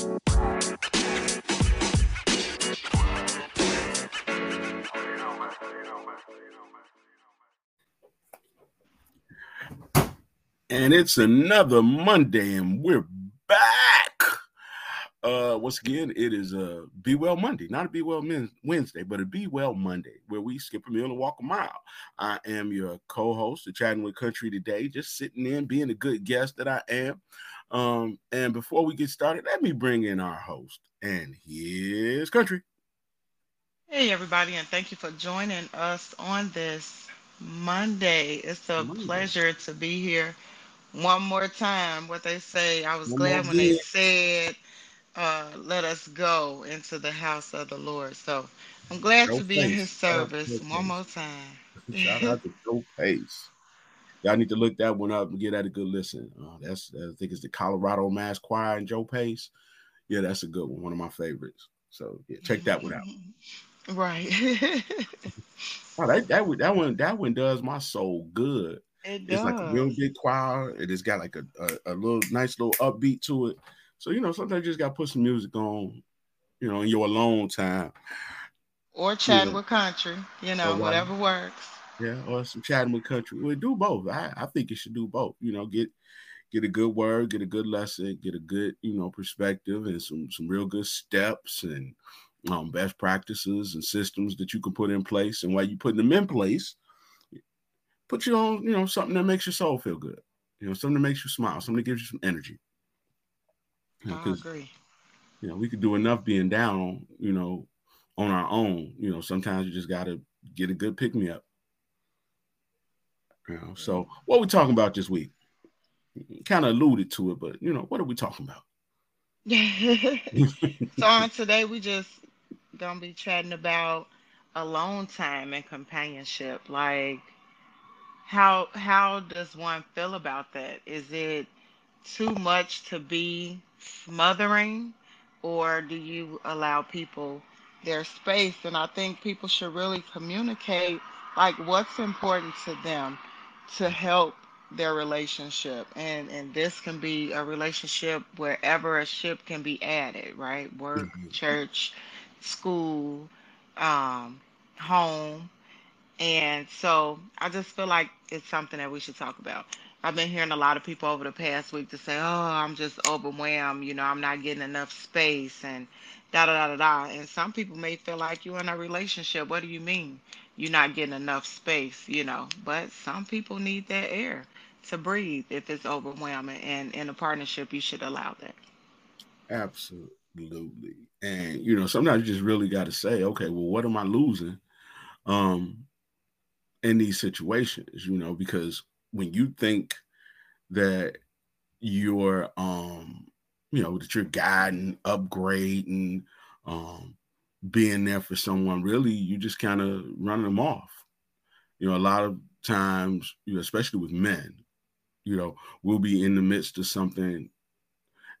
And it's another Monday, and we're back. Uh, once again, it is a Be Well Monday, not a Be Well Wednesday, but a Be Well Monday, where we skip a meal and walk a mile. I am your co-host of Chatting with Country today, just sitting in, being a good guest that I am. Um, and before we get started, let me bring in our host, and here's Country. Hey, everybody, and thank you for joining us on this Monday. It's a Monday. pleasure to be here one more time what they say. I was one glad when they said, uh, let us go into the house of the Lord. So I'm glad Joe to be Pace. in his service one more time. Shout out to Joe Pace. Y'all need to look that one up and get that a good listen. Uh, that's I think it's the Colorado Mass Choir and Joe Pace. Yeah, that's a good one. One of my favorites. So yeah, check that one out. Right. oh, that that one that one that one does my soul good. It does. It's like a real big choir. It has got like a, a, a little nice little upbeat to it. So you know, sometimes you just got to put some music on, you know, in your alone time. Or chatting with country, you know, whatever works. Yeah, or some chatting with country. We do both. I, I think you should do both. You know, get get a good word, get a good lesson, get a good, you know, perspective and some some real good steps and um, best practices and systems that you can put in place. And while you putting them in place, put you on, you know, something that makes your soul feel good. You know, something that makes you smile, something that gives you some energy. You know, I agree. You know, we could do enough being down, you know, on our own. You know, sometimes you just gotta get a good pick me up. You know, so what we talking about this week? Kind of alluded to it, but you know, what are we talking about? so on today we just gonna be chatting about alone time and companionship. Like how how does one feel about that? Is it too much to be smothering or do you allow people their space and I think people should really communicate like what's important to them to help their relationship and and this can be a relationship wherever a ship can be added right work mm-hmm. church school um home and so I just feel like it's something that we should talk about. I've been hearing a lot of people over the past week to say, "Oh, I'm just overwhelmed. You know, I'm not getting enough space," and da da da da da. And some people may feel like you're in a relationship. What do you mean you're not getting enough space? You know, but some people need that air to breathe if it's overwhelming, and in a partnership, you should allow that. Absolutely. And you know, sometimes you just really got to say, okay, well, what am I losing? Um, in these situations, you know, because when you think that you're um you know that you're guiding upgrading um being there for someone really you just kind of running them off you know a lot of times you know, especially with men you know we'll be in the midst of something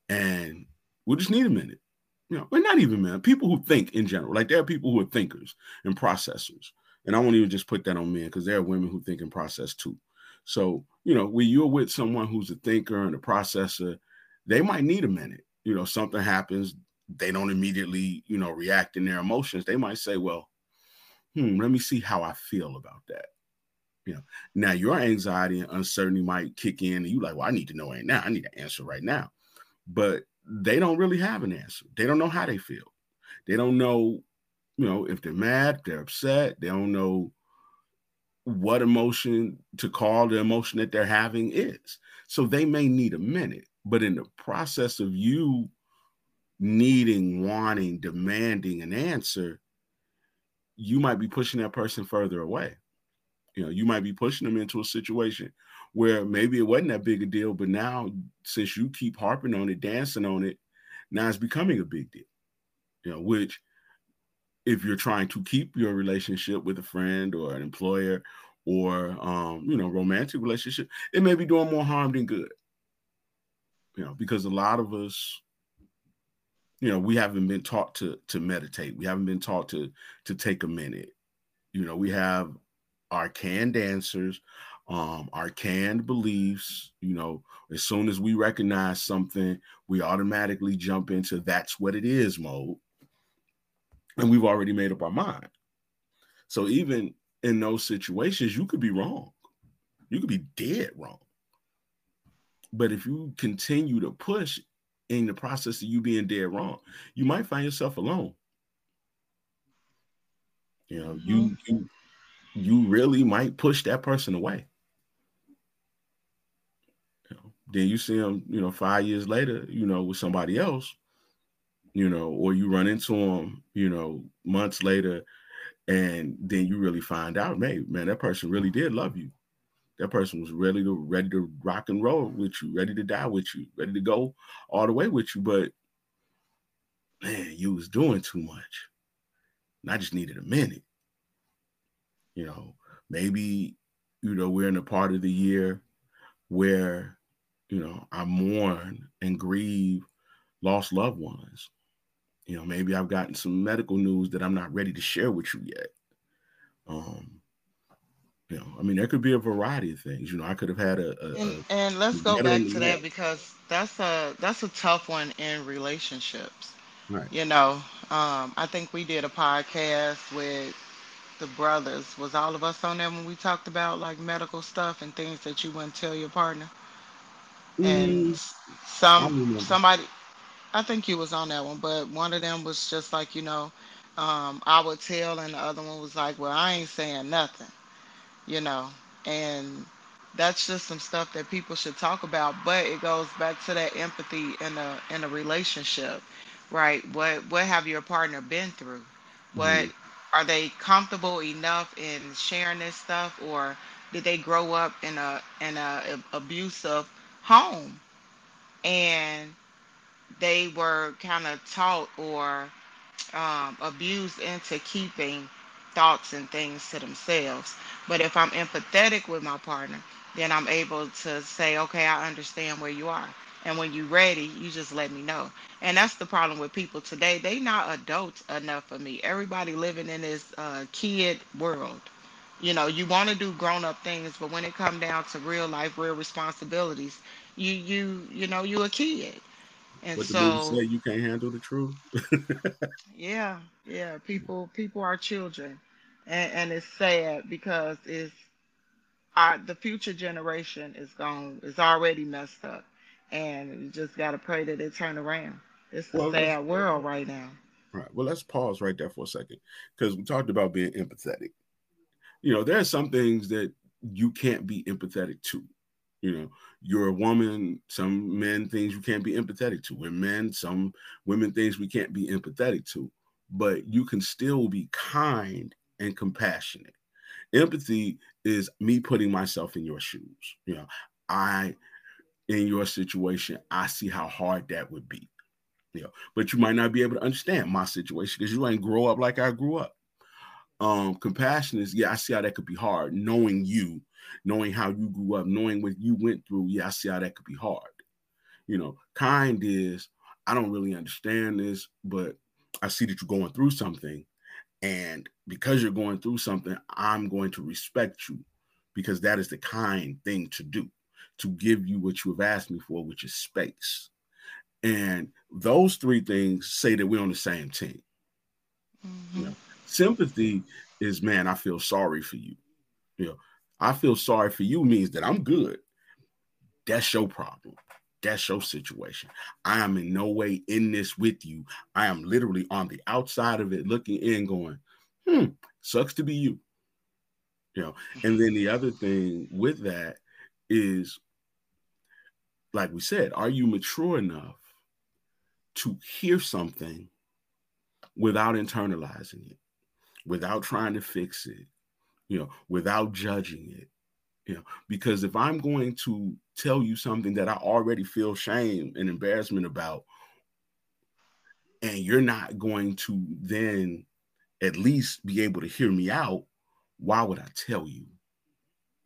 and we'll just need a minute you know and not even men people who think in general like there are people who are thinkers and processors and I won't even just put that on men because there are women who think and process too. So, you know, when you're with someone who's a thinker and a processor, they might need a minute. You know, something happens, they don't immediately, you know, react in their emotions. They might say, well, hmm, let me see how I feel about that. You know, now your anxiety and uncertainty might kick in, and you like, well, I need to know right now. I need an answer right now. But they don't really have an answer. They don't know how they feel. They don't know you know, if they're mad, they're upset, they don't know what emotion to call the emotion that they're having is. So they may need a minute, but in the process of you needing, wanting, demanding an answer, you might be pushing that person further away. You know, you might be pushing them into a situation where maybe it wasn't that big a deal, but now since you keep harping on it, dancing on it, now it's becoming a big deal. You know, which if you're trying to keep your relationship with a friend or an employer or um, you know romantic relationship it may be doing more harm than good you know because a lot of us you know we haven't been taught to to meditate we haven't been taught to to take a minute you know we have our canned answers um, our canned beliefs. You know, as soon as we recognize something, we automatically jump into that's what it is mode. And we've already made up our mind. So even in those situations, you could be wrong. You could be dead wrong. But if you continue to push in the process of you being dead wrong, you might find yourself alone. You know, mm-hmm. you you you really might push that person away. You know, then you see them, you know, five years later, you know, with somebody else, you know, or you run into them, you know, months later, and then you really find out, man, man, that person really did love you. That person was ready to ready to rock and roll with you, ready to die with you, ready to go all the way with you. But man, you was doing too much. And I just needed a minute. You know, maybe, you know, we're in a part of the year where, you know, I mourn and grieve lost loved ones. You know, maybe I've gotten some medical news that I'm not ready to share with you yet. Um, you know, I mean, there could be a variety of things. You know, I could have had a. a and, and, let's go back to that because that's a that's a tough one in relationships. Right. You know, um, I think we did a podcast with the brothers. Was all of us on there when we talked about like medical stuff and things that you wouldn't tell your partner? And mm, some somebody, I think you was on that one, but one of them was just like you know, um, I would tell, and the other one was like, well, I ain't saying nothing you know, and that's just some stuff that people should talk about. But it goes back to that empathy in a in a relationship, right? What what have your partner been through? What mm-hmm. are they comfortable enough in sharing this stuff, or did they grow up in a in a, a abusive home, and they were kind of taught or um, abused into keeping thoughts and things to themselves. But if I'm empathetic with my partner, then I'm able to say, okay, I understand where you are. And when you're ready, you just let me know. And that's the problem with people today. They not adults enough for me. Everybody living in this uh, kid world. You know, you want to do grown up things, but when it come down to real life, real responsibilities, you you you know you a kid. And what so say you can't handle the truth. yeah, yeah. People people are children and, and it's sad because it's our the future generation is gone is already messed up, and you just got to pray that it turn around. It's a well, sad world right now. Right. Well, let's pause right there for a second because we talked about being empathetic. You know, there are some things that you can't be empathetic to. You know, you're a woman, some men things you can't be empathetic to. We're men, some women things we can't be empathetic to. But you can still be kind and compassionate. Empathy is me putting myself in your shoes. You know, I, in your situation, I see how hard that would be. You know, but you might not be able to understand my situation because you ain't grow up like I grew up. Um, compassion is, yeah, I see how that could be hard. Knowing you, knowing how you grew up, knowing what you went through, yeah, I see how that could be hard. You know, kind is, I don't really understand this, but I see that you're going through something and because you're going through something, I'm going to respect you because that is the kind thing to do to give you what you have asked me for, which is space. And those three things say that we're on the same team. Mm-hmm. You know, sympathy is, man, I feel sorry for you. You know, I feel sorry for you means that I'm good. That's your problem. That's your situation. I am in no way in this with you. I am literally on the outside of it, looking in, going, hmm, sucks to be you. You know, and then the other thing with that is, like we said, are you mature enough to hear something without internalizing it, without trying to fix it, you know, without judging it? You know, because if I'm going to tell you something that I already feel shame and embarrassment about, and you're not going to then at least be able to hear me out, why would I tell you?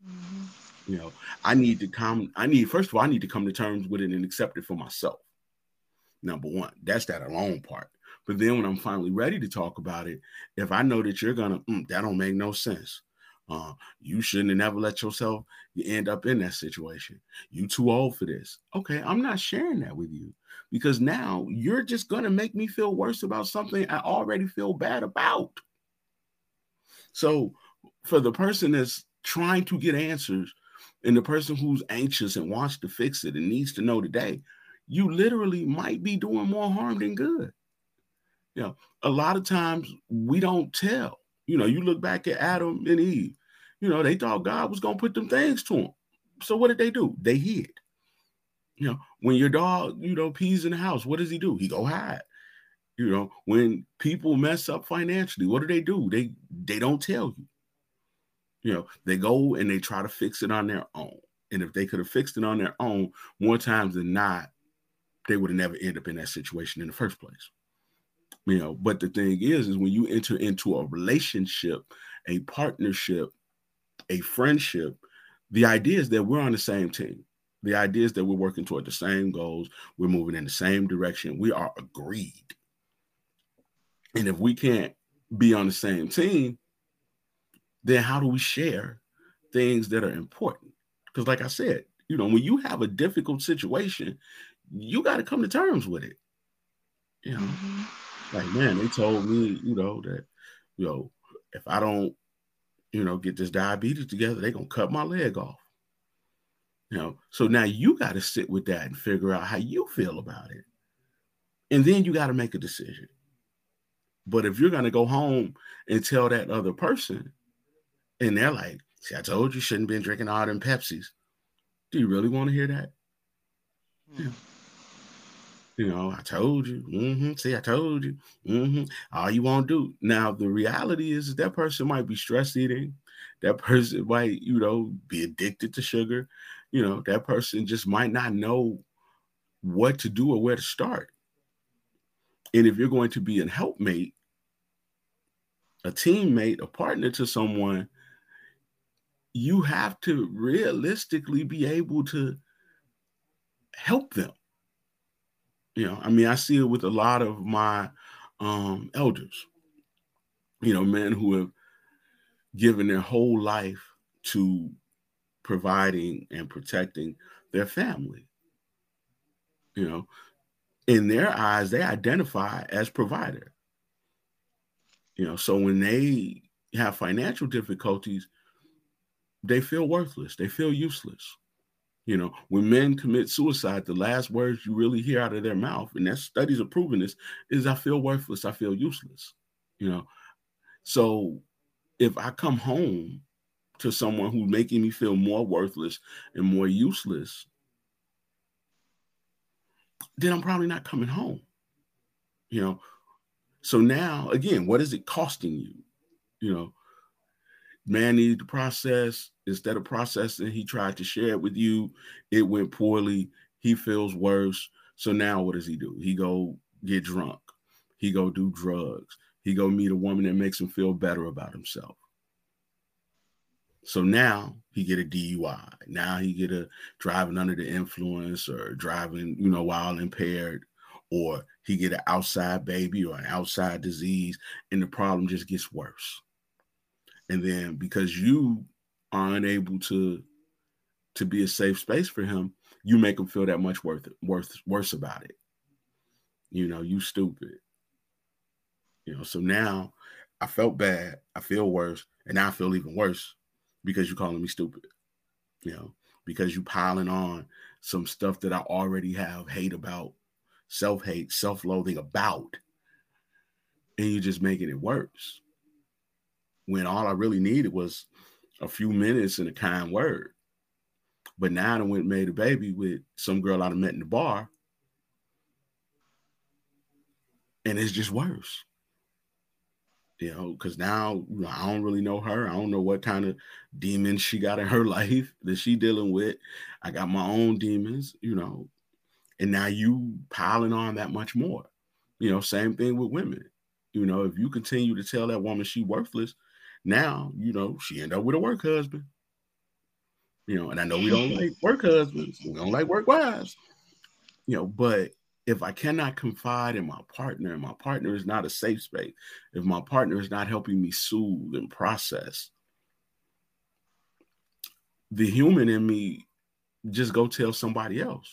Mm-hmm. You know, I need to come, I need, first of all, I need to come to terms with it and accept it for myself. Number one, that's that alone part. But then when I'm finally ready to talk about it, if I know that you're gonna, mm, that don't make no sense. Uh, you shouldn't have never let yourself end up in that situation. You too old for this. Okay, I'm not sharing that with you because now you're just gonna make me feel worse about something I already feel bad about. So for the person that's trying to get answers and the person who's anxious and wants to fix it and needs to know today, you literally might be doing more harm than good. You know, a lot of times we don't tell. You know, you look back at Adam and Eve, you know, they thought God was going to put them things to them. So what did they do? They hid. You know, when your dog, you know, pees in the house, what does he do? He go hide. You know, when people mess up financially, what do they do? They they don't tell you. You know, they go and they try to fix it on their own. And if they could have fixed it on their own, more times than not, they would have never ended up in that situation in the first place. You know, but the thing is, is when you enter into a relationship, a partnership, a friendship, the idea is that we're on the same team. The idea is that we're working toward the same goals, we're moving in the same direction, we are agreed. And if we can't be on the same team, then how do we share things that are important? Because, like I said, you know, when you have a difficult situation, you got to come to terms with it. You know, mm-hmm. Like man, they told me, you know, that you know, if I don't, you know, get this diabetes together, they're gonna cut my leg off. You know, so now you got to sit with that and figure out how you feel about it. And then you got to make a decision. But if you're gonna go home and tell that other person, and they're like, see, I told you shouldn't been drinking all them Pepsis. Do you really want to hear that? Hmm. Yeah. You know, I told you. Mm-hmm. See, I told you. Mm-hmm. All you want to do. Now, the reality is that person might be stress eating. That person might, you know, be addicted to sugar. You know, that person just might not know what to do or where to start. And if you're going to be a helpmate, a teammate, a partner to someone, you have to realistically be able to help them. You know, I mean, I see it with a lot of my um, elders, you know, men who have given their whole life to providing and protecting their family. You know, in their eyes, they identify as provider. You know, so when they have financial difficulties, they feel worthless. They feel useless. You know, when men commit suicide, the last words you really hear out of their mouth, and that studies are proving this, is I feel worthless. I feel useless. You know, so if I come home to someone who's making me feel more worthless and more useless, then I'm probably not coming home. You know, so now again, what is it costing you? You know, man needed to process. Instead of processing, he tried to share it with you. It went poorly. He feels worse. So now what does he do? He go get drunk. He go do drugs. He go meet a woman that makes him feel better about himself. So now he get a DUI. Now he get a driving under the influence or driving, you know, while impaired, or he get an outside baby or an outside disease, and the problem just gets worse and then because you are unable to to be a safe space for him you make him feel that much worth worth worse about it. You know you stupid. You know so now i felt bad i feel worse and now i feel even worse because you're calling me stupid you know because you piling on some stuff that i already have hate about self-hate self-loathing about and you're just making it worse. When all I really needed was a few minutes and a kind word. But now I went and made a baby with some girl I'd met in the bar. And it's just worse. You know, because now I don't really know her. I don't know what kind of demons she got in her life that she dealing with. I got my own demons, you know, and now you piling on that much more. You know, same thing with women. You know, if you continue to tell that woman she worthless, now, you know, she end up with a work husband. You know, and I know we don't like work husbands, we don't like work wives. You know, but if I cannot confide in my partner, and my partner is not a safe space, if my partner is not helping me soothe and process, the human in me just go tell somebody else,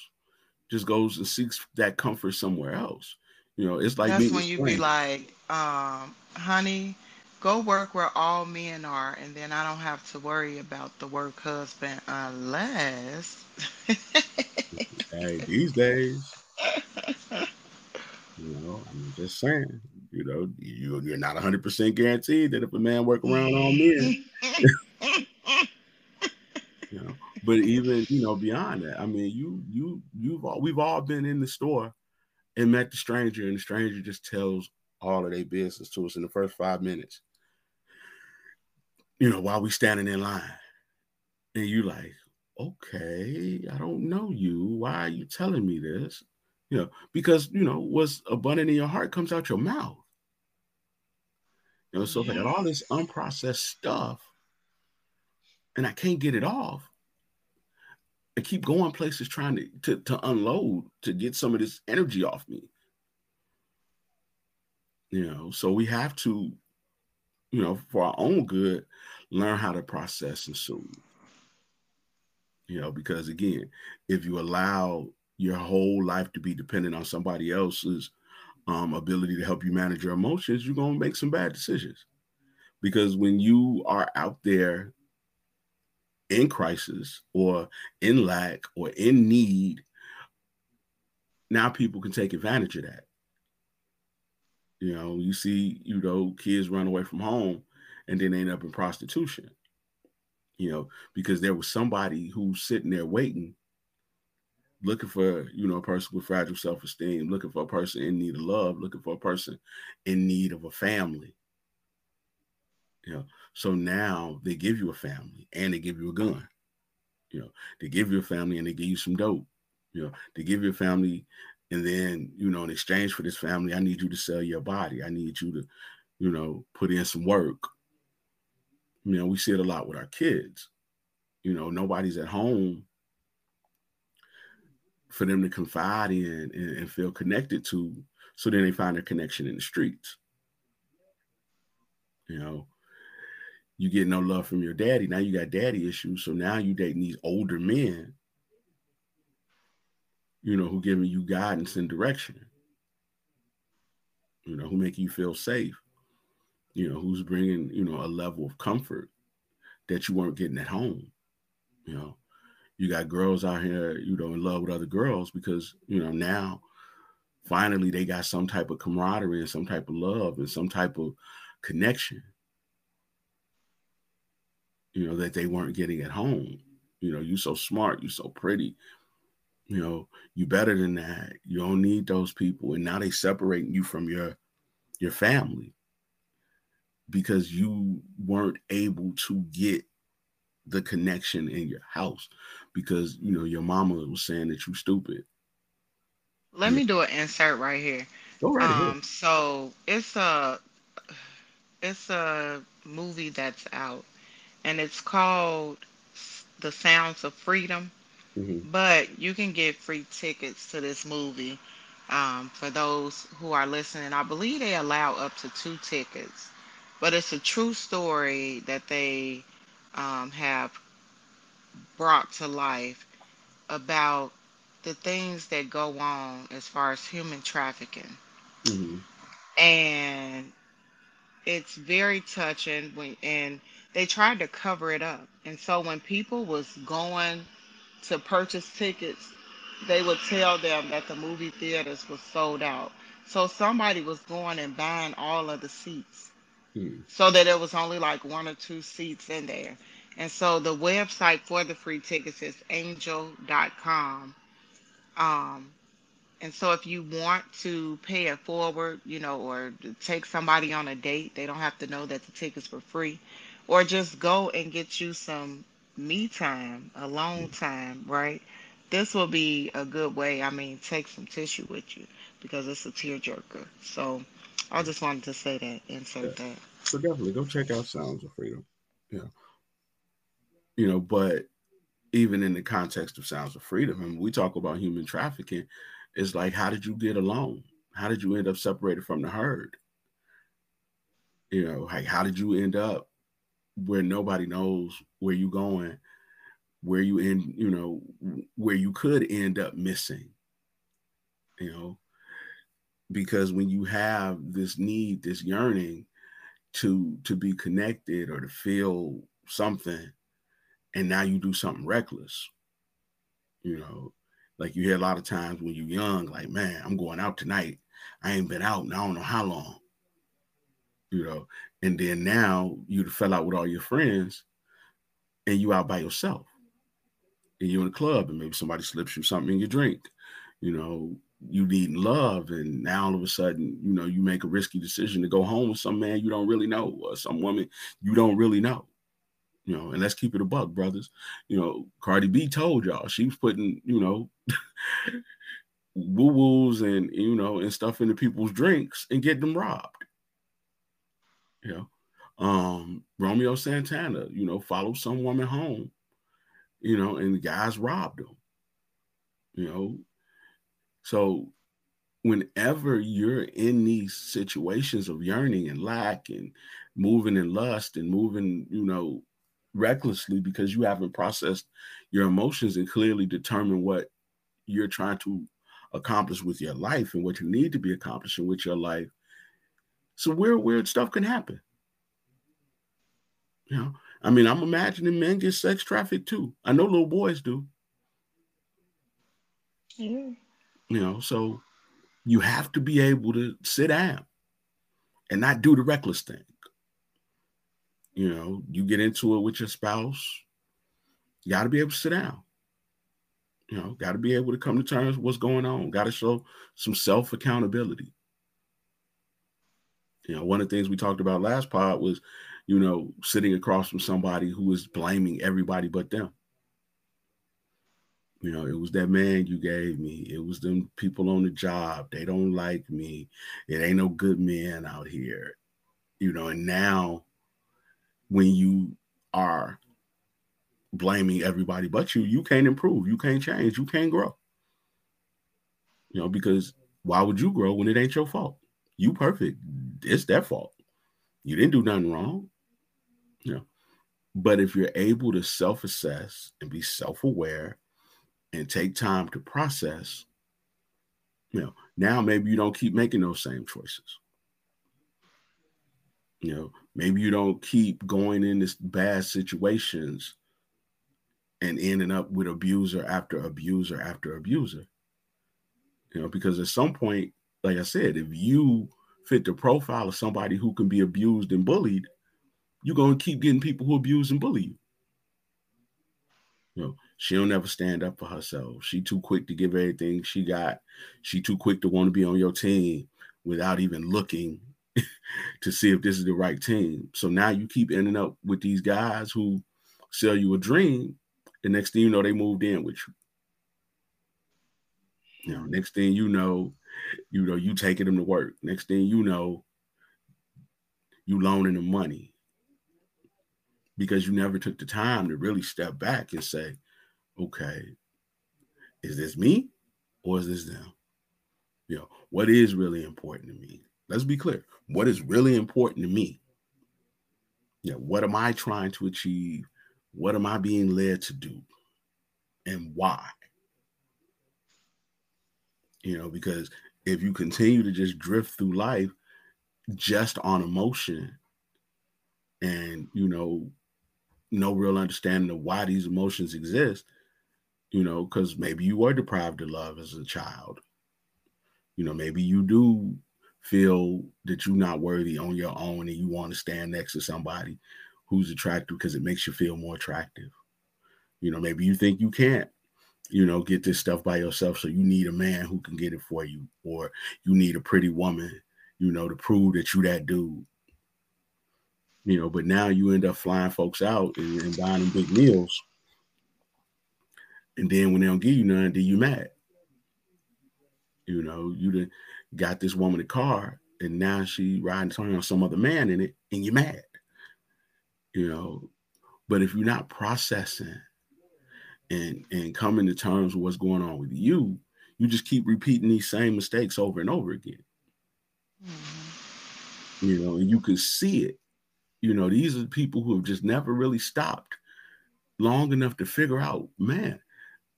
just goes and seeks that comfort somewhere else. You know, it's like that's when you be like, um, honey, go work where all men are, and then I don't have to worry about the work husband unless. hey, these days, you know, I'm just saying, you know, you you're not 100 percent guaranteed that if a man work around all men. you know, but even you know beyond that, I mean, you you you've all we've all been in the store and met the stranger, and the stranger just tells all of their business to us in the first five minutes you know, while we standing in line. And you like, okay, I don't know you. Why are you telling me this? You know, because you know, what's abundant in your heart comes out your mouth. You know, so. I got all this unprocessed stuff and I can't get it off. I keep going places trying to, to, to unload to get some of this energy off me. You know, so we have to you know, for our own good, learn how to process and soothe. You know, because again, if you allow your whole life to be dependent on somebody else's um, ability to help you manage your emotions, you're going to make some bad decisions. Because when you are out there in crisis or in lack or in need, now people can take advantage of that. You know, you see, you know, kids run away from home and then end up in prostitution. You know, because there was somebody who's sitting there waiting, looking for, you know, a person with fragile self-esteem, looking for a person in need of love, looking for a person in need of a family. You know, so now they give you a family and they give you a gun. You know, they give you a family and they give you some dope. You know, they give you a family and then, you know, in exchange for this family, I need you to sell your body. I need you to, you know, put in some work. You know, we see it a lot with our kids. You know, nobody's at home for them to confide in and, and feel connected to. So then they find their connection in the streets. You know, you get no love from your daddy. Now you got daddy issues. So now you dating these older men you know, who giving you guidance and direction, you know, who make you feel safe, you know, who's bringing, you know, a level of comfort that you weren't getting at home, you know. You got girls out here, you know, in love with other girls because, you know, now finally they got some type of camaraderie and some type of love and some type of connection, you know, that they weren't getting at home. You know, you so smart, you so pretty, you know you better than that you don't need those people and now they separating you from your your family because you weren't able to get the connection in your house because you know your mama was saying that you're stupid let yeah. me do an insert right here Go right um ahead. so it's a it's a movie that's out and it's called the sounds of freedom Mm-hmm. But you can get free tickets to this movie um, for those who are listening. I believe they allow up to two tickets, but it's a true story that they um, have brought to life about the things that go on as far as human trafficking. Mm-hmm. And it's very touching when and they tried to cover it up. And so when people was going to purchase tickets, they would tell them that the movie theaters was sold out. So somebody was going and buying all of the seats hmm. so that it was only like one or two seats in there. And so the website for the free tickets is angel.com. Um, and so if you want to pay it forward, you know, or take somebody on a date, they don't have to know that the tickets were free. Or just go and get you some me time, alone time, right? This will be a good way. I mean, take some tissue with you because it's a tearjerker. So I just wanted to say that, insert yeah. that. So definitely go check out Sounds of Freedom. Yeah. You know, but even in the context of Sounds of Freedom, and we talk about human trafficking, it's like, how did you get alone? How did you end up separated from the herd? You know, like how did you end up where nobody knows where you're going where you end, you know, where you could end up missing, you know, because when you have this need, this yearning to to be connected or to feel something, and now you do something reckless, you know, like you hear a lot of times when you're young, like, man, I'm going out tonight. I ain't been out in I don't know how long. You know, and then now you fell out with all your friends and you out by yourself. And you're in a club and maybe somebody slips you something in your drink. You know, you need love, and now all of a sudden, you know, you make a risky decision to go home with some man you don't really know or some woman you don't really know you know, and let's keep it a buck, brothers. You know, Cardi B told y'all she was putting, you know, woo woos and you know and stuff into people's drinks and get them robbed. You know, um, Romeo Santana, you know, followed some woman home, you know, and the guys robbed him. You know, so whenever you're in these situations of yearning and lack and moving in lust and moving, you know, recklessly because you haven't processed your emotions and clearly determined what you're trying to accomplish with your life and what you need to be accomplishing with your life. So weird, weird stuff can happen. You know, I mean, I'm imagining men get sex trafficked too. I know little boys do. Yeah. You know, so you have to be able to sit down and not do the reckless thing. You know, you get into it with your spouse, you got to be able to sit down. You know, got to be able to come to terms with what's going on. Got to show some self accountability. You know, one of the things we talked about last pod was, you know, sitting across from somebody who is blaming everybody but them. You know, it was that man you gave me. It was them people on the job. They don't like me. It ain't no good men out here. You know, and now when you are blaming everybody but you, you can't improve, you can't change, you can't grow. You know, because why would you grow when it ain't your fault? You perfect. It's their fault. You didn't do nothing wrong. You know. But if you're able to self-assess and be self-aware and take time to process, you know, now maybe you don't keep making those same choices. You know, maybe you don't keep going in this bad situations and ending up with abuser after abuser after abuser. You know, because at some point, like I said, if you fit the profile of somebody who can be abused and bullied, you're gonna keep getting people who abuse and bully you. You know, she'll never stand up for herself. She too quick to give everything she got. She too quick to want to be on your team without even looking to see if this is the right team. So now you keep ending up with these guys who sell you a dream. The next thing you know, they moved in with you. You know, next thing you know, you know, you taking them to work. Next thing you know, you loaning them money because you never took the time to really step back and say, okay, is this me or is this them? You know, what is really important to me? Let's be clear. What is really important to me? Yeah, what am I trying to achieve? What am I being led to do? And why? You know, because if you continue to just drift through life just on emotion and, you know, no real understanding of why these emotions exist, you know, because maybe you were deprived of love as a child. You know, maybe you do feel that you're not worthy on your own and you want to stand next to somebody who's attractive because it makes you feel more attractive. You know, maybe you think you can't, you know, get this stuff by yourself. So you need a man who can get it for you, or you need a pretty woman, you know, to prove that you that dude. You know, but now you end up flying folks out and, and buying them big meals. And then when they don't give you none, then you mad. You know, you didn't got this woman a car and now she riding turning on some other man in it and you're mad you know but if you're not processing and and coming to terms with what's going on with you you just keep repeating these same mistakes over and over again mm-hmm. you know and you can see it you know these are people who have just never really stopped long enough to figure out, man,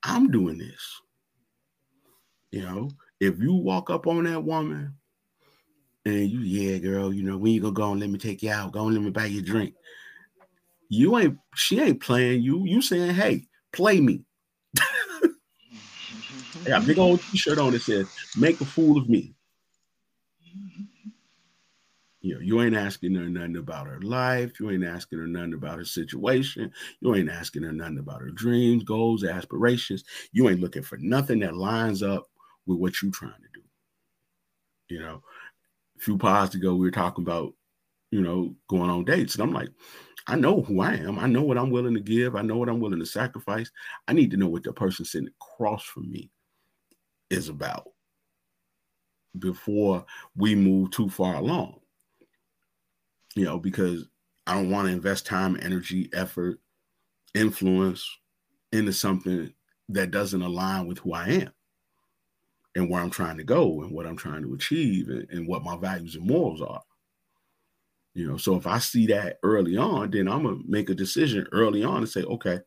I'm doing this. You know, if you walk up on that woman and you, yeah, girl, you know, when you gonna go and let me take you out, go and let me buy you a drink. You ain't, she ain't playing you. You saying, hey, play me. I got a big old t-shirt on that says, make a fool of me. You know, you ain't asking her nothing about her life. You ain't asking her nothing about her situation. You ain't asking her nothing about her dreams, goals, aspirations. You ain't looking for nothing that lines up with what you're trying to do. You know, a few pods ago, we were talking about, you know, going on dates. And I'm like, I know who I am. I know what I'm willing to give. I know what I'm willing to sacrifice. I need to know what the person sitting across from me is about before we move too far along. You know, because I don't want to invest time, energy, effort, influence into something that doesn't align with who I am and where I'm trying to go and what I'm trying to achieve and, and what my values and morals are. You know, so if I see that early on, then I'm gonna make a decision early on and say, okay,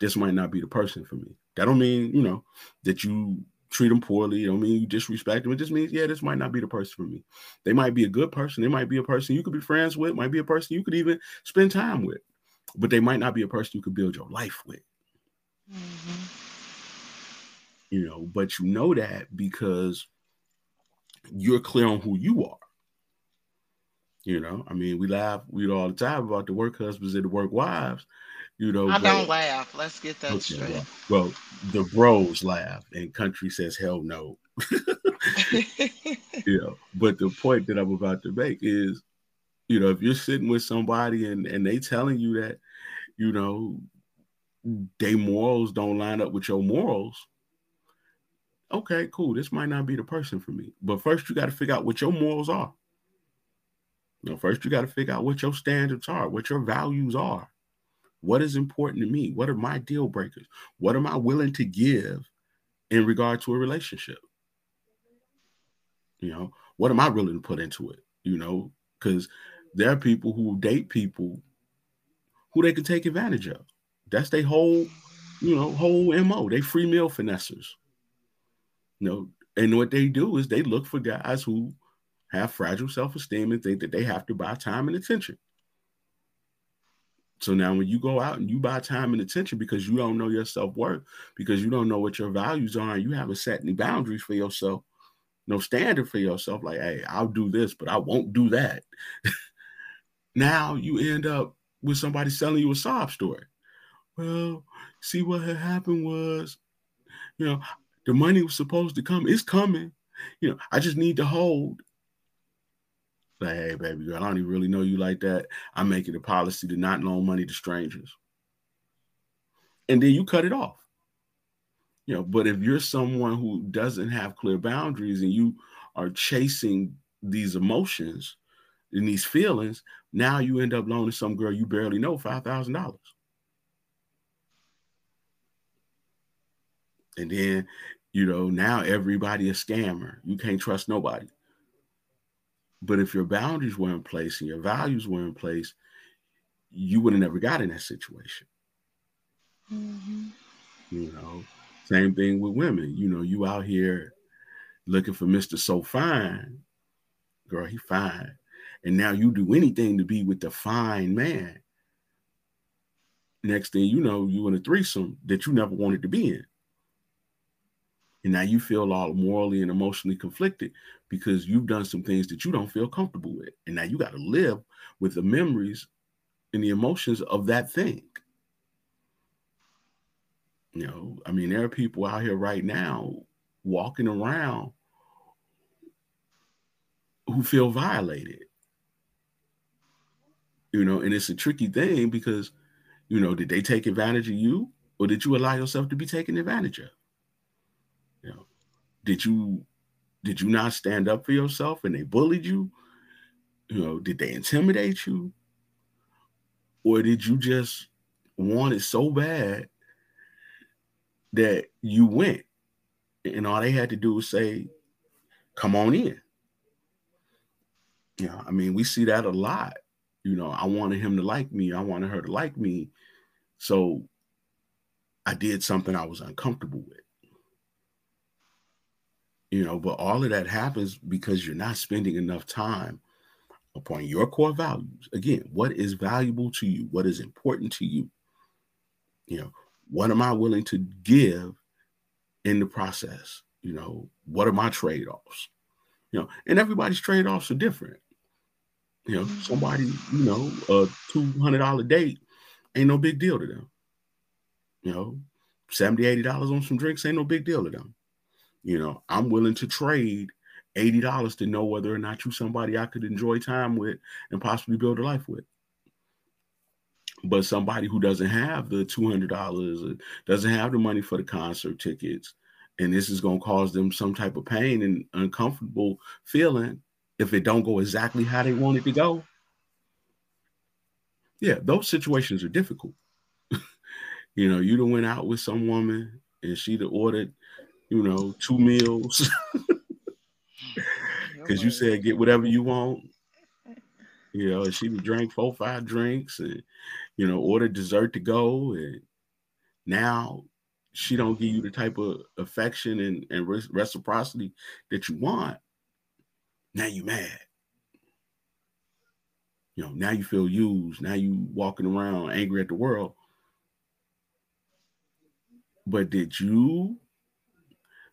this might not be the person for me. That don't mean, you know, that you treat them poorly. It don't mean you disrespect them. It just means, yeah, this might not be the person for me. They might be a good person. They might be a person you could be friends with, might be a person you could even spend time with, but they might not be a person you could build your life with. Mm-hmm. You know, but you know that because you're clear on who you are. You know, I mean, we laugh we all the time about the work husbands and the work wives. You know, I but, don't laugh. Let's get that okay, straight. Well, well, the bros laugh, and country says hell no. you know, but the point that I'm about to make is, you know, if you're sitting with somebody and and they telling you that, you know, they morals don't line up with your morals. Okay, cool. This might not be the person for me. But first, you got to figure out what your morals are. You know, first you got to figure out what your standards are, what your values are. What is important to me? What are my deal breakers? What am I willing to give in regard to a relationship? You know, what am I willing to put into it? You know, because there are people who date people who they can take advantage of. That's their whole, you know, whole MO. They free meal finessers. You know, and what they do is they look for guys who have fragile self-esteem and think that they have to buy time and attention. So now when you go out and you buy time and attention because you don't know your self-worth, because you don't know what your values are, and you haven't set any boundaries for yourself, no standard for yourself, like, hey, I'll do this, but I won't do that. now you end up with somebody selling you a sob story. Well, see what had happened was, you know, the money was supposed to come. It's coming. You know, I just need to hold. Like, hey, baby girl, I don't even really know you like that. I make it a policy to not loan money to strangers. And then you cut it off. You know, but if you're someone who doesn't have clear boundaries and you are chasing these emotions and these feelings, now you end up loaning some girl you barely know five thousand dollars. And then, you know, now everybody a scammer. You can't trust nobody. But if your boundaries were in place and your values were in place, you would have never got in that situation. Mm-hmm. You know, same thing with women. You know, you out here looking for Mr. So Fine, girl, he fine. And now you do anything to be with the fine man. Next thing you know, you in a threesome that you never wanted to be in. And now you feel all morally and emotionally conflicted because you've done some things that you don't feel comfortable with. And now you got to live with the memories and the emotions of that thing. You know, I mean, there are people out here right now walking around who feel violated. You know, and it's a tricky thing because, you know, did they take advantage of you or did you allow yourself to be taken advantage of? Did you did you not stand up for yourself and they bullied you? You know, did they intimidate you? Or did you just want it so bad that you went and all they had to do was say, come on in? You know, I mean, we see that a lot. You know, I wanted him to like me. I wanted her to like me. So I did something I was uncomfortable with. You know, but all of that happens because you're not spending enough time upon your core values. Again, what is valuable to you? What is important to you? You know, what am I willing to give in the process? You know, what are my trade offs? You know, and everybody's trade offs are different. You know, mm-hmm. somebody, you know, a $200 date ain't no big deal to them. You know, 70 $80 on some drinks ain't no big deal to them. You know, I'm willing to trade $80 to know whether or not you're somebody I could enjoy time with and possibly build a life with. But somebody who doesn't have the $200, doesn't have the money for the concert tickets, and this is going to cause them some type of pain and uncomfortable feeling if it don't go exactly how they want it to go. Yeah, those situations are difficult. you know, you done went out with some woman and she'd ordered, you know, two meals. Because you said get whatever you want. You know, she drank four, five drinks and you know, order dessert to go. And now she don't give you the type of affection and, and reciprocity that you want. Now you mad. You know, now you feel used. Now you walking around angry at the world. But did you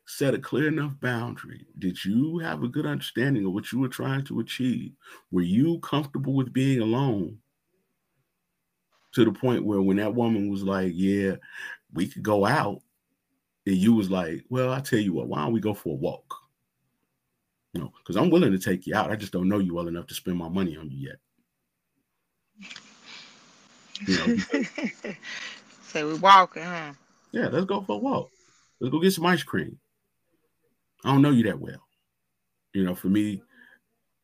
set a clear enough boundary? Did you have a good understanding of what you were trying to achieve? Were you comfortable with being alone to the point where when that woman was like, Yeah, we could go out, and you was like, Well, I tell you what, why don't we go for a walk? You know, because I'm willing to take you out. I just don't know you well enough to spend my money on you yet. You know, so we're walking, huh? Yeah, let's go for a walk. Let's go get some ice cream. I don't know you that well. You know, for me,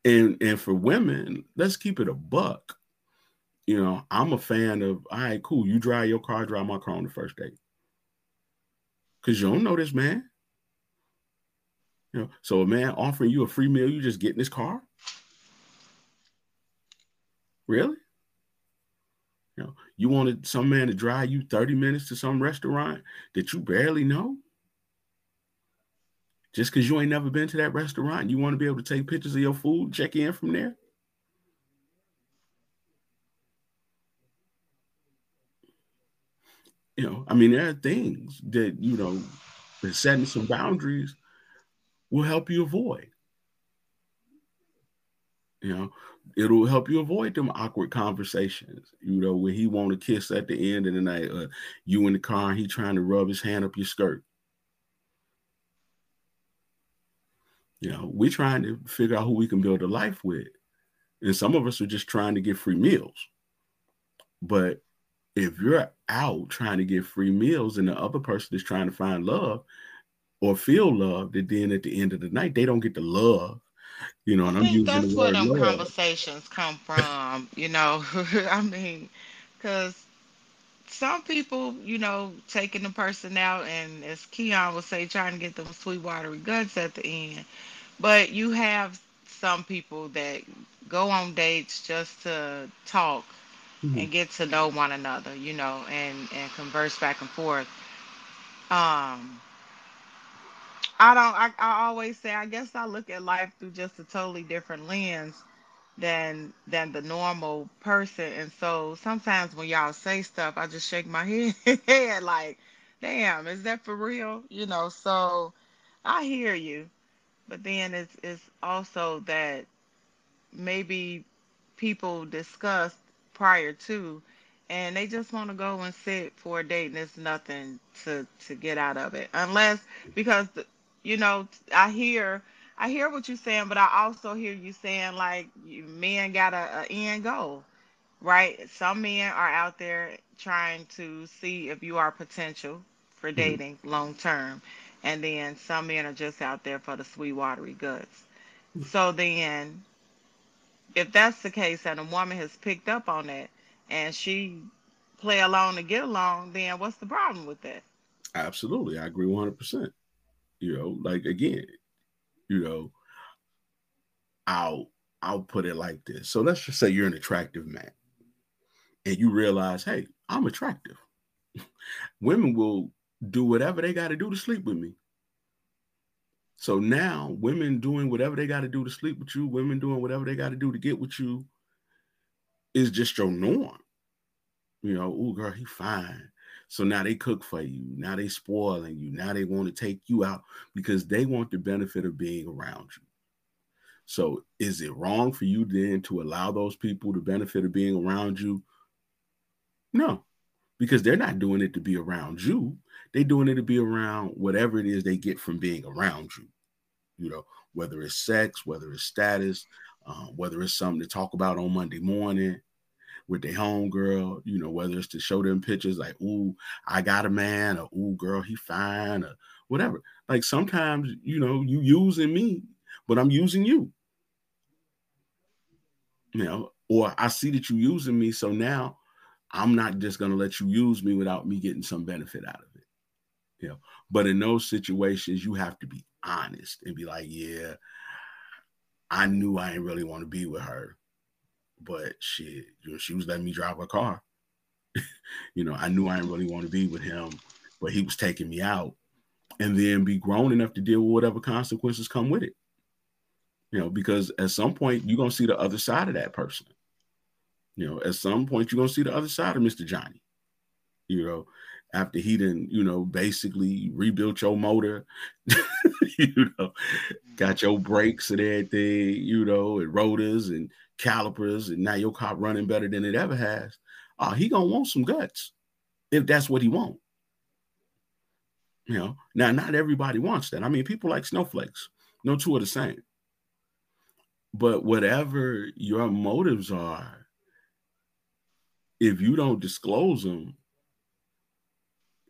and and for women, let's keep it a buck. You know, I'm a fan of all right, cool. You drive your car, drive my car on the first date. Cause you don't know this man. You know, so a man offering you a free meal, you just get in his car? Really? You know, you wanted some man to drive you 30 minutes to some restaurant that you barely know? Just because you ain't never been to that restaurant, you want to be able to take pictures of your food, check in from there? You know, I mean, there are things that, you know, that setting some boundaries will help you avoid. You know, it'll help you avoid them awkward conversations. You know, where he want to kiss at the end of the night, uh, you in the car, and he trying to rub his hand up your skirt. You know, we're trying to figure out who we can build a life with. And some of us are just trying to get free meals. But if you're out trying to get free meals and the other person is trying to find love or feel love, that then at the end of the night, they don't get the love. You know, and I am using that's where them love. conversations come from, you know. I mean, because some people, you know, taking the person out and as Keon would say, trying to get them sweet watery guts at the end. But you have some people that go on dates just to talk mm-hmm. and get to know one another, you know, and and converse back and forth. Um, I don't. I, I always say I guess I look at life through just a totally different lens than than the normal person, and so sometimes when y'all say stuff, I just shake my head like, "Damn, is that for real?" You know. So I hear you. But then it's it's also that maybe people discussed prior to and they just want to go and sit for a date and there's nothing to to get out of it unless because you know i hear i hear what you're saying but i also hear you saying like men got a, a end goal right some men are out there trying to see if you are potential for mm-hmm. dating mm-hmm. long term and then some men are just out there for the sweet watery goods. Hmm. So then, if that's the case, and a woman has picked up on that, and she play along to get along, then what's the problem with that? Absolutely, I agree one hundred percent. You know, like again, you know, I'll I'll put it like this. So let's just say you're an attractive man, and you realize, hey, I'm attractive. women will do whatever they got to do to sleep with me. So now women doing whatever they got to do to sleep with you, women doing whatever they got to do to get with you is just your norm. You know, oh girl, he fine. So now they cook for you. Now they spoiling you. Now they want to take you out because they want the benefit of being around you. So is it wrong for you then to allow those people the benefit of being around you? No, because they're not doing it to be around you. They're doing it to be around whatever it is they get from being around you. You know, whether it's sex, whether it's status, uh, whether it's something to talk about on Monday morning with their homegirl, you know, whether it's to show them pictures like, ooh, I got a man, or ooh, girl, he fine, or whatever. Like sometimes, you know, you using me, but I'm using you. You know, or I see that you using me, so now I'm not just gonna let you use me without me getting some benefit out of it. You know, but in those situations, you have to be honest and be like, yeah, I knew I didn't really want to be with her, but shit, you know, she was letting me drive her car. you know, I knew I didn't really want to be with him, but he was taking me out, and then be grown enough to deal with whatever consequences come with it. You know, because at some point you're gonna see the other side of that person. You know, at some point you're gonna see the other side of Mr. Johnny. You know, after he didn't, you know, basically rebuilt your motor, you know, got your brakes and everything, you know, and rotors and calipers, and now your car running better than it ever has. Uh, he gonna want some guts if that's what he want. You know, now not everybody wants that. I mean, people like snowflakes. No two are the same. But whatever your motives are, if you don't disclose them,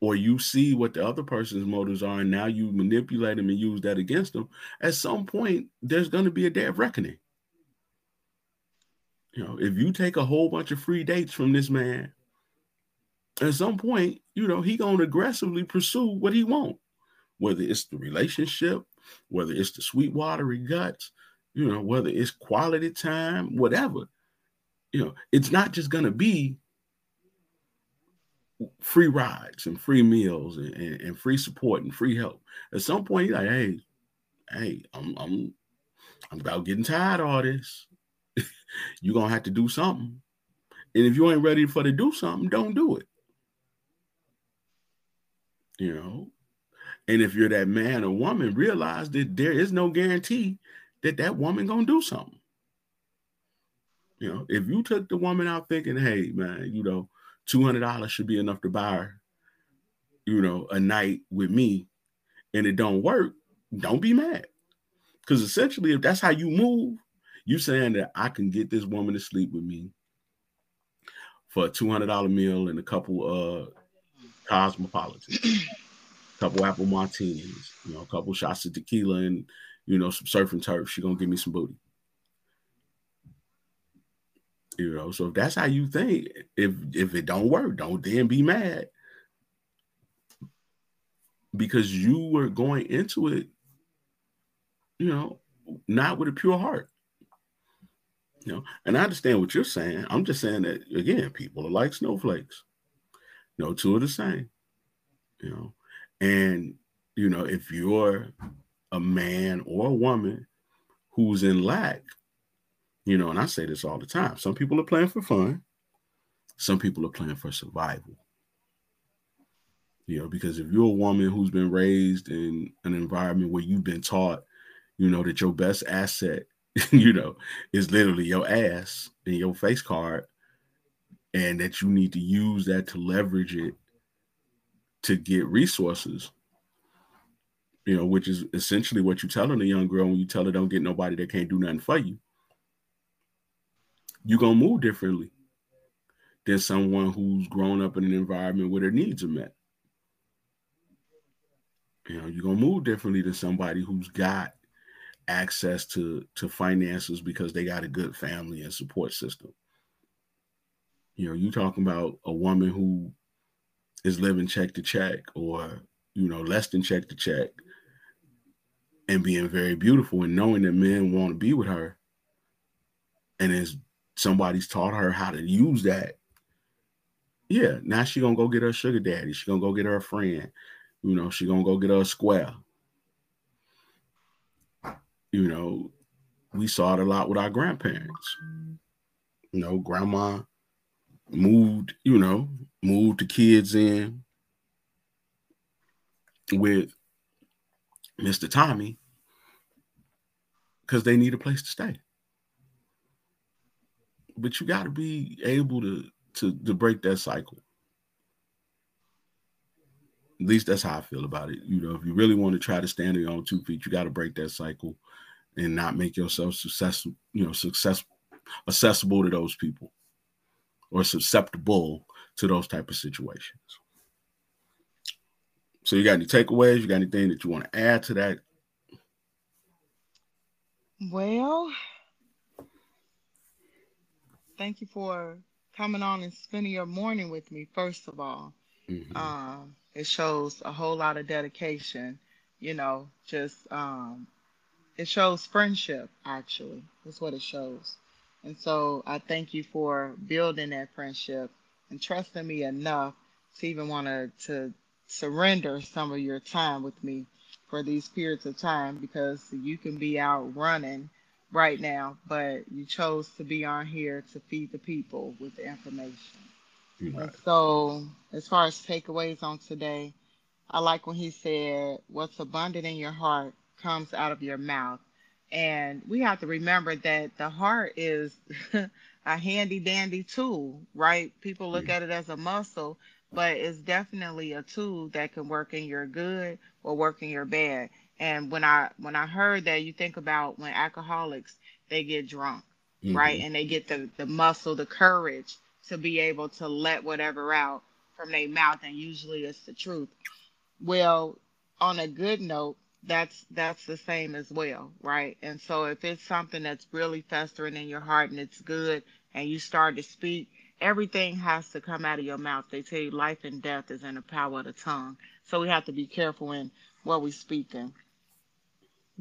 or you see what the other person's motives are, and now you manipulate them and use that against them, at some point there's going to be a day of reckoning. You know, if you take a whole bunch of free dates from this man, at some point, you know, he gonna aggressively pursue what he want, whether it's the relationship, whether it's the sweet watery guts, you know, whether it's quality time, whatever. You know, it's not just gonna be free rides and free meals and, and, and, free support and free help. At some point, you're like, hey, hey, I'm I'm I'm about getting tired of all this. you're gonna have to do something. And if you ain't ready for to do something, don't do it. You know, and if you're that man or woman, realize that there is no guarantee that that woman gonna do something. You know, if you took the woman out thinking, hey, man, you know, $200 should be enough to buy you know, a night with me and it don't work, don't be mad. Because essentially, if that's how you move, you saying that I can get this woman to sleep with me for a $200 meal and a couple uh cosmopolitans, a couple apple martinis, you know, a couple shots of tequila and you know some surf and turf. She gonna give me some booty. You know, so if that's how you think, if if it don't work, don't then be mad. Because you were going into it, you know, not with a pure heart. You know, and I understand what you're saying. I'm just saying that again, people are like snowflakes. No two are the same. You know, and you know, if you're a man or a woman who's in lack, you know, and I say this all the time. Some people are playing for fun. Some people are playing for survival. You know, because if you're a woman who's been raised in an environment where you've been taught, you know, that your best asset, you know, is literally your ass and your face card, and that you need to use that to leverage it to get resources, you know, which is essentially what you're telling a young girl when you tell her don't get nobody that can't do nothing for you you're gonna move differently than someone who's grown up in an environment where their needs are met. You know, you're gonna move differently than somebody who's got access to to finances because they got a good family and support system. You know, you talking about a woman who is living check to check or you know less than check to check and being very beautiful and knowing that men want to be with her and is somebody's taught her how to use that Yeah, now she gonna go get her sugar daddy. She gonna go get her friend. You know, she gonna go get her a square. You know, we saw it a lot with our grandparents. You know, grandma moved, you know, moved the kids in with Mr. Tommy because they need a place to stay. But you got to be able to, to to break that cycle. At least that's how I feel about it. You know, if you really want to try to stand on your own two feet, you got to break that cycle and not make yourself successful, you know, successful accessible to those people or susceptible to those type of situations. So you got any takeaways? You got anything that you want to add to that? Well, thank you for coming on and spending your morning with me. First of all, mm-hmm. um, it shows a whole lot of dedication. You know, just um, it shows friendship. Actually, that's what it shows. And so I thank you for building that friendship and trusting me enough to even want to to surrender some of your time with me for these periods of time because you can be out running right now, but you chose to be on here to feed the people with the information. Right. So, as far as takeaways on today, I like when he said, What's abundant in your heart comes out of your mouth. And we have to remember that the heart is a handy dandy tool, right? People look at it as a muscle, but it's definitely a tool that can work in your good or work in your bad. And when I when I heard that, you think about when alcoholics they get drunk, mm-hmm. right, and they get the the muscle, the courage to be able to let whatever out from their mouth, and usually it's the truth. Well, on a good note, that's that's the same as well, right? And so if it's something that's really festering in your heart and it's good, and you start to speak, everything has to come out of your mouth. They tell you life and death is in the power of the tongue. So we have to be careful in what we speak in.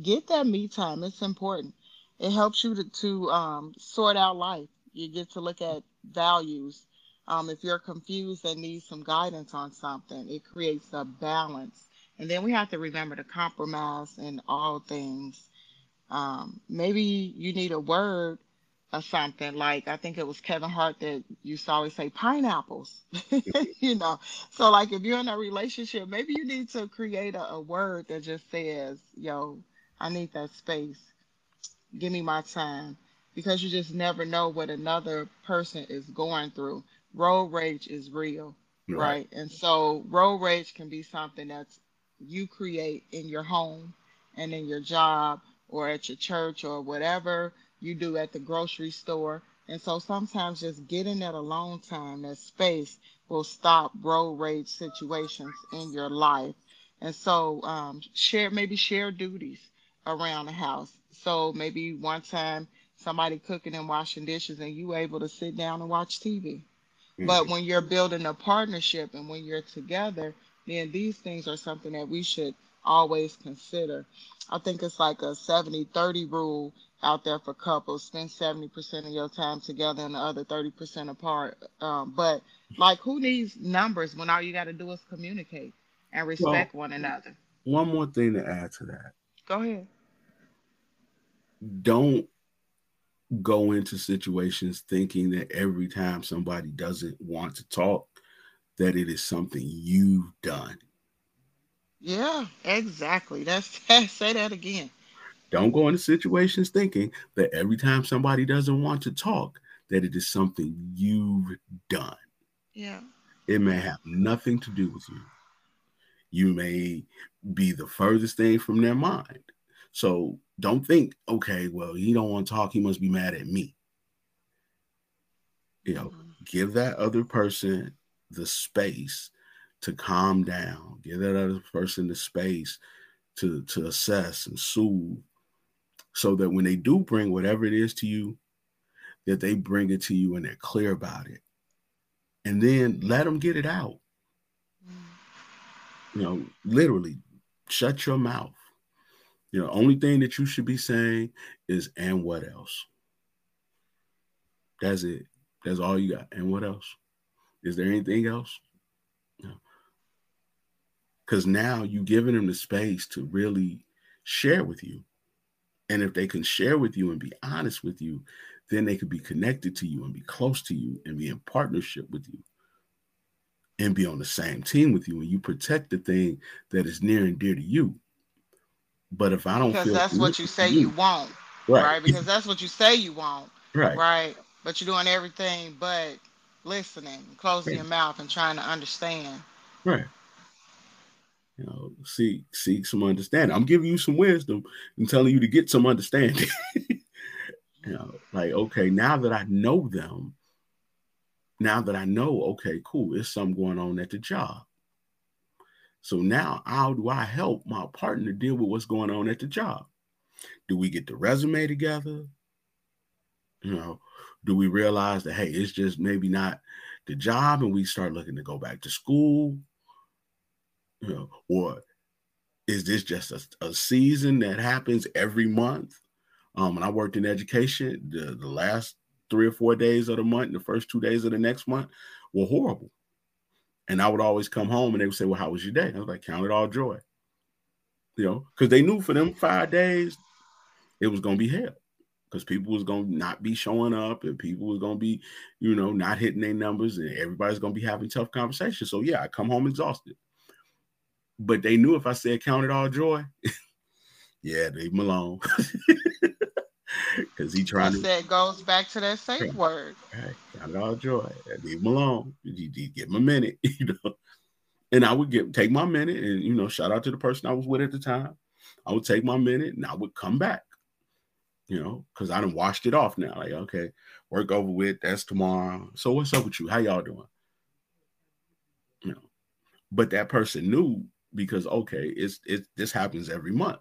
Get that me time. It's important. It helps you to, to um, sort out life. You get to look at values. Um, if you're confused and need some guidance on something, it creates a balance. And then we have to remember to compromise in all things. Um, maybe you need a word or something like I think it was Kevin Hart that used to always say pineapples, you know. So like if you're in a relationship, maybe you need to create a, a, word that just says, "Yo, I need that space. Give me my time," because you just never know what another person is going through. Road rage is real, right? right? And so road rage can be something that's you create in your home and in your job or at your church or whatever you do at the grocery store. And so sometimes just getting that alone time, that space, will stop road rage situations in your life. And so um, share maybe share duties around the house. So maybe one time somebody cooking and washing dishes and you able to sit down and watch TV. Mm-hmm. But when you're building a partnership and when you're together, then these things are something that we should always consider. I think it's like a 70 30 rule out there for couples. Spend 70% of your time together and the other 30% apart. Um, but like, who needs numbers when all you got to do is communicate and respect well, one another? One more thing to add to that. Go ahead. Don't go into situations thinking that every time somebody doesn't want to talk, that it is something you've done. Yeah, exactly. That's, say that again. Don't go into situations thinking that every time somebody doesn't want to talk, that it is something you've done. Yeah. It may have nothing to do with you. You may be the furthest thing from their mind. So don't think, okay, well, he don't want to talk, he must be mad at me. You know, mm-hmm. give that other person the space to calm down. Give that other person the space to to assess and soothe so that when they do bring whatever it is to you, that they bring it to you and they're clear about it. And then let them get it out. You know, literally shut your mouth. You know, only thing that you should be saying is, and what else? That's it. That's all you got. And what else? Is there anything else? Because now you've given them the space to really share with you. And if they can share with you and be honest with you, then they could be connected to you and be close to you and be in partnership with you and be on the same team with you and you protect the thing that is near and dear to you. But if I don't because that's what you say you, won't, right. right? Because that's what you say you won't, right? Right. But you're doing everything but listening, closing right. your mouth, and trying to understand. Right. You know, seek seek some understanding. I'm giving you some wisdom and telling you to get some understanding. you know, like okay, now that I know them, now that I know, okay, cool, there's something going on at the job. So now, how do I help my partner deal with what's going on at the job? Do we get the resume together? You know, do we realize that hey, it's just maybe not the job, and we start looking to go back to school? You know, or is this just a, a season that happens every month? Um, when I worked in education, the, the last three or four days of the month, the first two days of the next month were horrible. And I would always come home and they would say, Well, how was your day? I was like, Count it all joy. You know, because they knew for them five days, it was going to be hell because people was going to not be showing up and people was going to be, you know, not hitting their numbers and everybody's going to be having tough conversations. So, yeah, I come home exhausted. But they knew if I said count it all joy, yeah, leave him alone. Because he trying to. That goes back to that safe right, word. Right, count it all joy. Leave him alone. You, you give him a minute, you know. And I would get take my minute and you know, shout out to the person I was with at the time. I would take my minute and I would come back you know, because I done washed it off now. Like, okay, work over with. That's tomorrow. So what's up with you? How y'all doing? You know, but that person knew because okay, it's it this happens every month.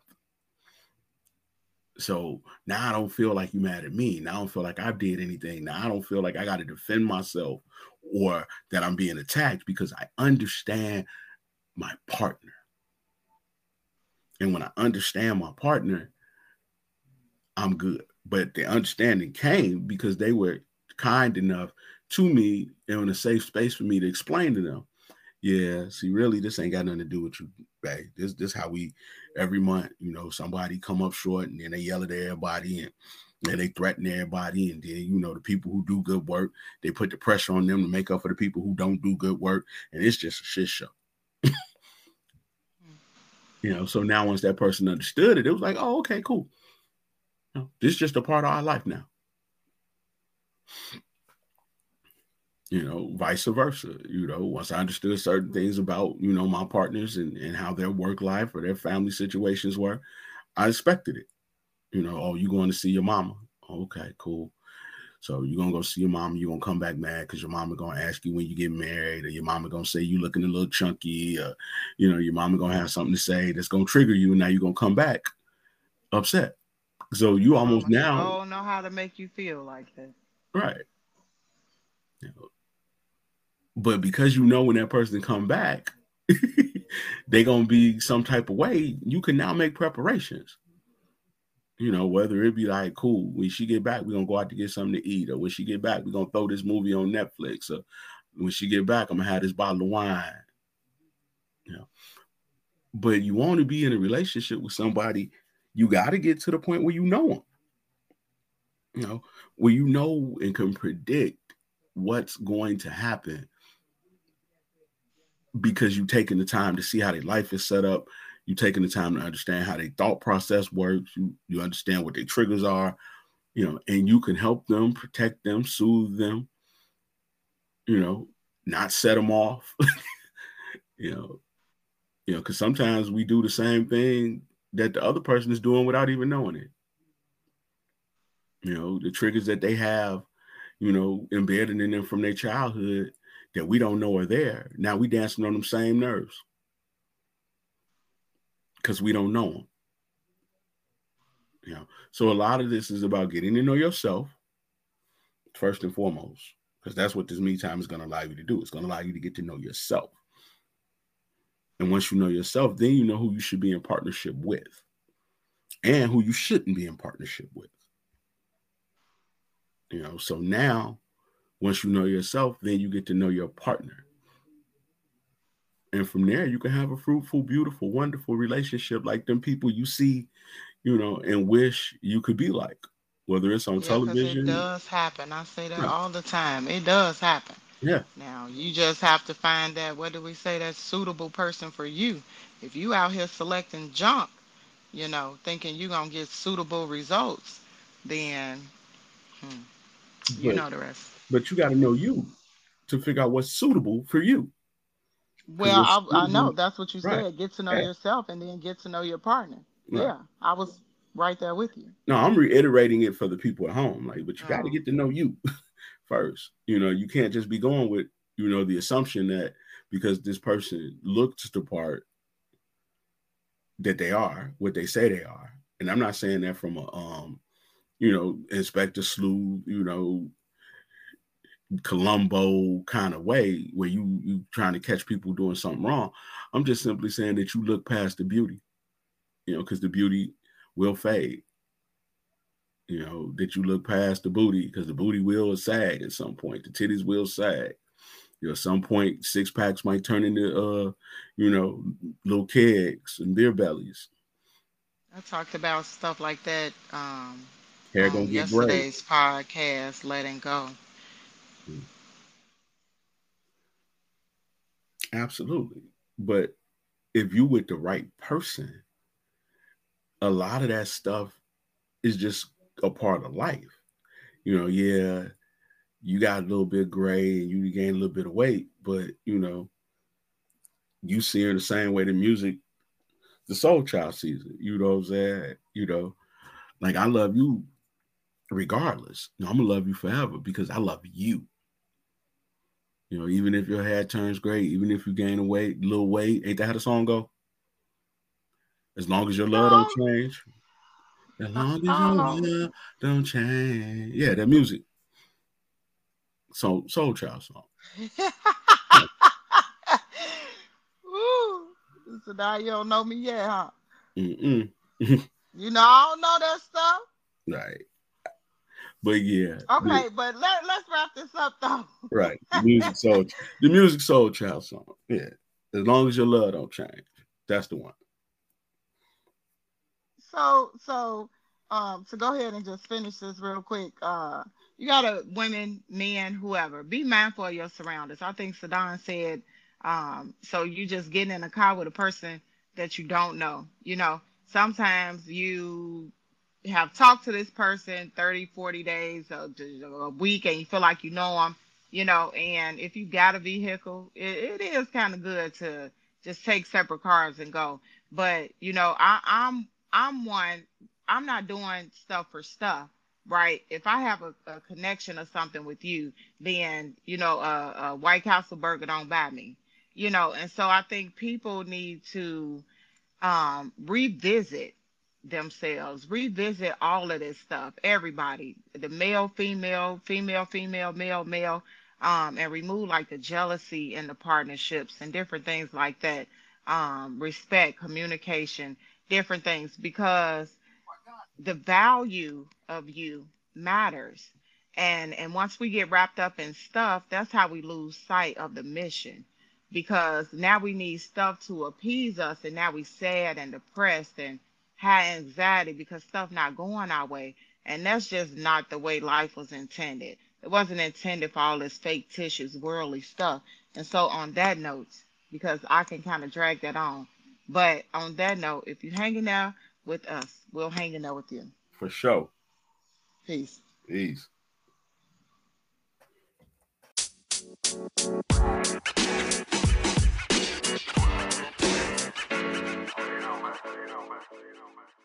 So now I don't feel like you mad at me. Now I don't feel like I did anything. Now I don't feel like I got to defend myself or that I'm being attacked because I understand my partner. And when I understand my partner, I'm good. But the understanding came because they were kind enough to me and in a safe space for me to explain to them. Yeah, see, really, this ain't got nothing to do with you, babe. This this how we every month, you know, somebody come up short and then they yell at everybody and and they threaten everybody. And then, you know, the people who do good work, they put the pressure on them to make up for the people who don't do good work. And it's just a shit show. Hmm. you know, so now once that person understood it, it was like, oh, okay, cool. No, this is just a part of our life now. You know, vice versa. You know, once I understood certain things about, you know, my partners and, and how their work life or their family situations were, I expected it. You know, oh, you going to see your mama. Okay, cool. So you're gonna go see your mama, you're gonna come back mad because your mama gonna ask you when you get married, or your mama gonna say you looking a little chunky, or you know, your mama gonna have something to say that's gonna trigger you, and now you're gonna come back upset. So you almost now don't know how to make you feel like that. Right. But because you know when that person come back, they gonna be some type of way, you can now make preparations. You know, whether it be like, cool, when she get back, we're gonna go out to get something to eat, or when she get back, we're gonna throw this movie on Netflix, or when she get back, I'm gonna have this bottle of wine. You know, but you want to be in a relationship with somebody you got to get to the point where you know them. You know, where you know and can predict what's going to happen because you've taken the time to see how their life is set up. You've taken the time to understand how their thought process works. You you understand what their triggers are, you know, and you can help them, protect them, soothe them, you know, not set them off. you know, you know, because sometimes we do the same thing that the other person is doing without even knowing it. You know, the triggers that they have, you know, embedded in them from their childhood that we don't know are there. Now we dancing on them same nerves because we don't know them. You know, so a lot of this is about getting to know yourself first and foremost, because that's what this me time is going to allow you to do. It's going to allow you to get to know yourself. And once you know yourself, then you know who you should be in partnership with and who you shouldn't be in partnership with. You know, so now Once you know yourself, then you get to know your partner. And from there, you can have a fruitful, beautiful, wonderful relationship like them people you see, you know, and wish you could be like, whether it's on yeah, television. It does happen. I say that yeah. all the time. It does happen. Yeah. Now you just have to find that what do we say that suitable person for you. If you out here selecting junk, you know, thinking you're gonna get suitable results, then hmm, you but, know the rest. But you got to know you to figure out what's suitable for you. Well, I, I, know that's what you right. said. Get to know yourself and then get to know your partner. Right. Yeah, I was right there with you. No, I'm reiterating it for the people at home. Like, but you got to oh. get to know you first. You know, you can't just be going with you know the assumption that because this person looks the part that they are what they say they are. And I'm not saying that from a um, you know, Inspector Sleuth, you know, Columbo kind of way where you you trying to catch people doing something wrong. I'm just simply saying that you look past the beauty, you know, because the beauty will fade. You know, that you look past the booty because the booty will sag at some point. The titties will sag. You know, at some point, six packs might turn into uh, you know, little kegs and beer bellies. I talked about stuff like that um Hair gonna get yesterday's podcast, letting go. Hmm. Absolutely. But if you with the right person, a lot of that stuff is just a part of life. You know, yeah, you got a little bit gray and you gain a little bit of weight, but you know, you see her the same way the music, the soul child sees it. You know what I'm saying? You know, like I love you regardless. You know, I'm gonna love you forever because I love you. You know, even if your hair turns gray, even if you gain a weight, little weight, ain't that how the song go? As long as your love don't change. As long as your oh. love don't change. Yeah, that music. So soul child song. Woo. So now you don't know me yet, huh? Mm-mm. you know, I don't know that stuff. Right. But yeah. Okay, but let, let's wrap this up though. right. The music soul the Musiq Soulchild song. Yeah. As long as your love don't change. That's the one. So so um to go ahead and just finish this real quick. Uh you gotta women, men, whoever, be mindful of your surroundings. I think SaDon said, um, so you just getting in a car with a person that you don't know. You know, sometimes you have talked to this person 30, 40 days, a, a week, and you feel like you know them, you know, and if you got a vehicle, it, it is kind of good to just take separate cars and go. But, you know, I, I'm, I'm one, I'm not doing stuff for stuff right? If I have a, a, connection or something with you, then you know, a White Castle burger don't buy me, you know. And so I think people need to um, revisit themselves, revisit all of this stuff, everybody, the male, female, female, female, male, male, um, and remove like the jealousy and the partnerships and different things like that. Um, respect, communication, different things, because the value of you matters. And and once we get wrapped up in stuff, that's how we lose sight of the mission. Because now we need stuff to appease us, and now we sad and depressed and high anxiety because stuff not going our way. And that's just not the way life was intended. It wasn't intended for all this fictitious worldly stuff. And so on that note, because I can kind of drag that on. But on that note, if you're hanging out with us, we'll hang in there with you. For sure. Peace. Peace. más.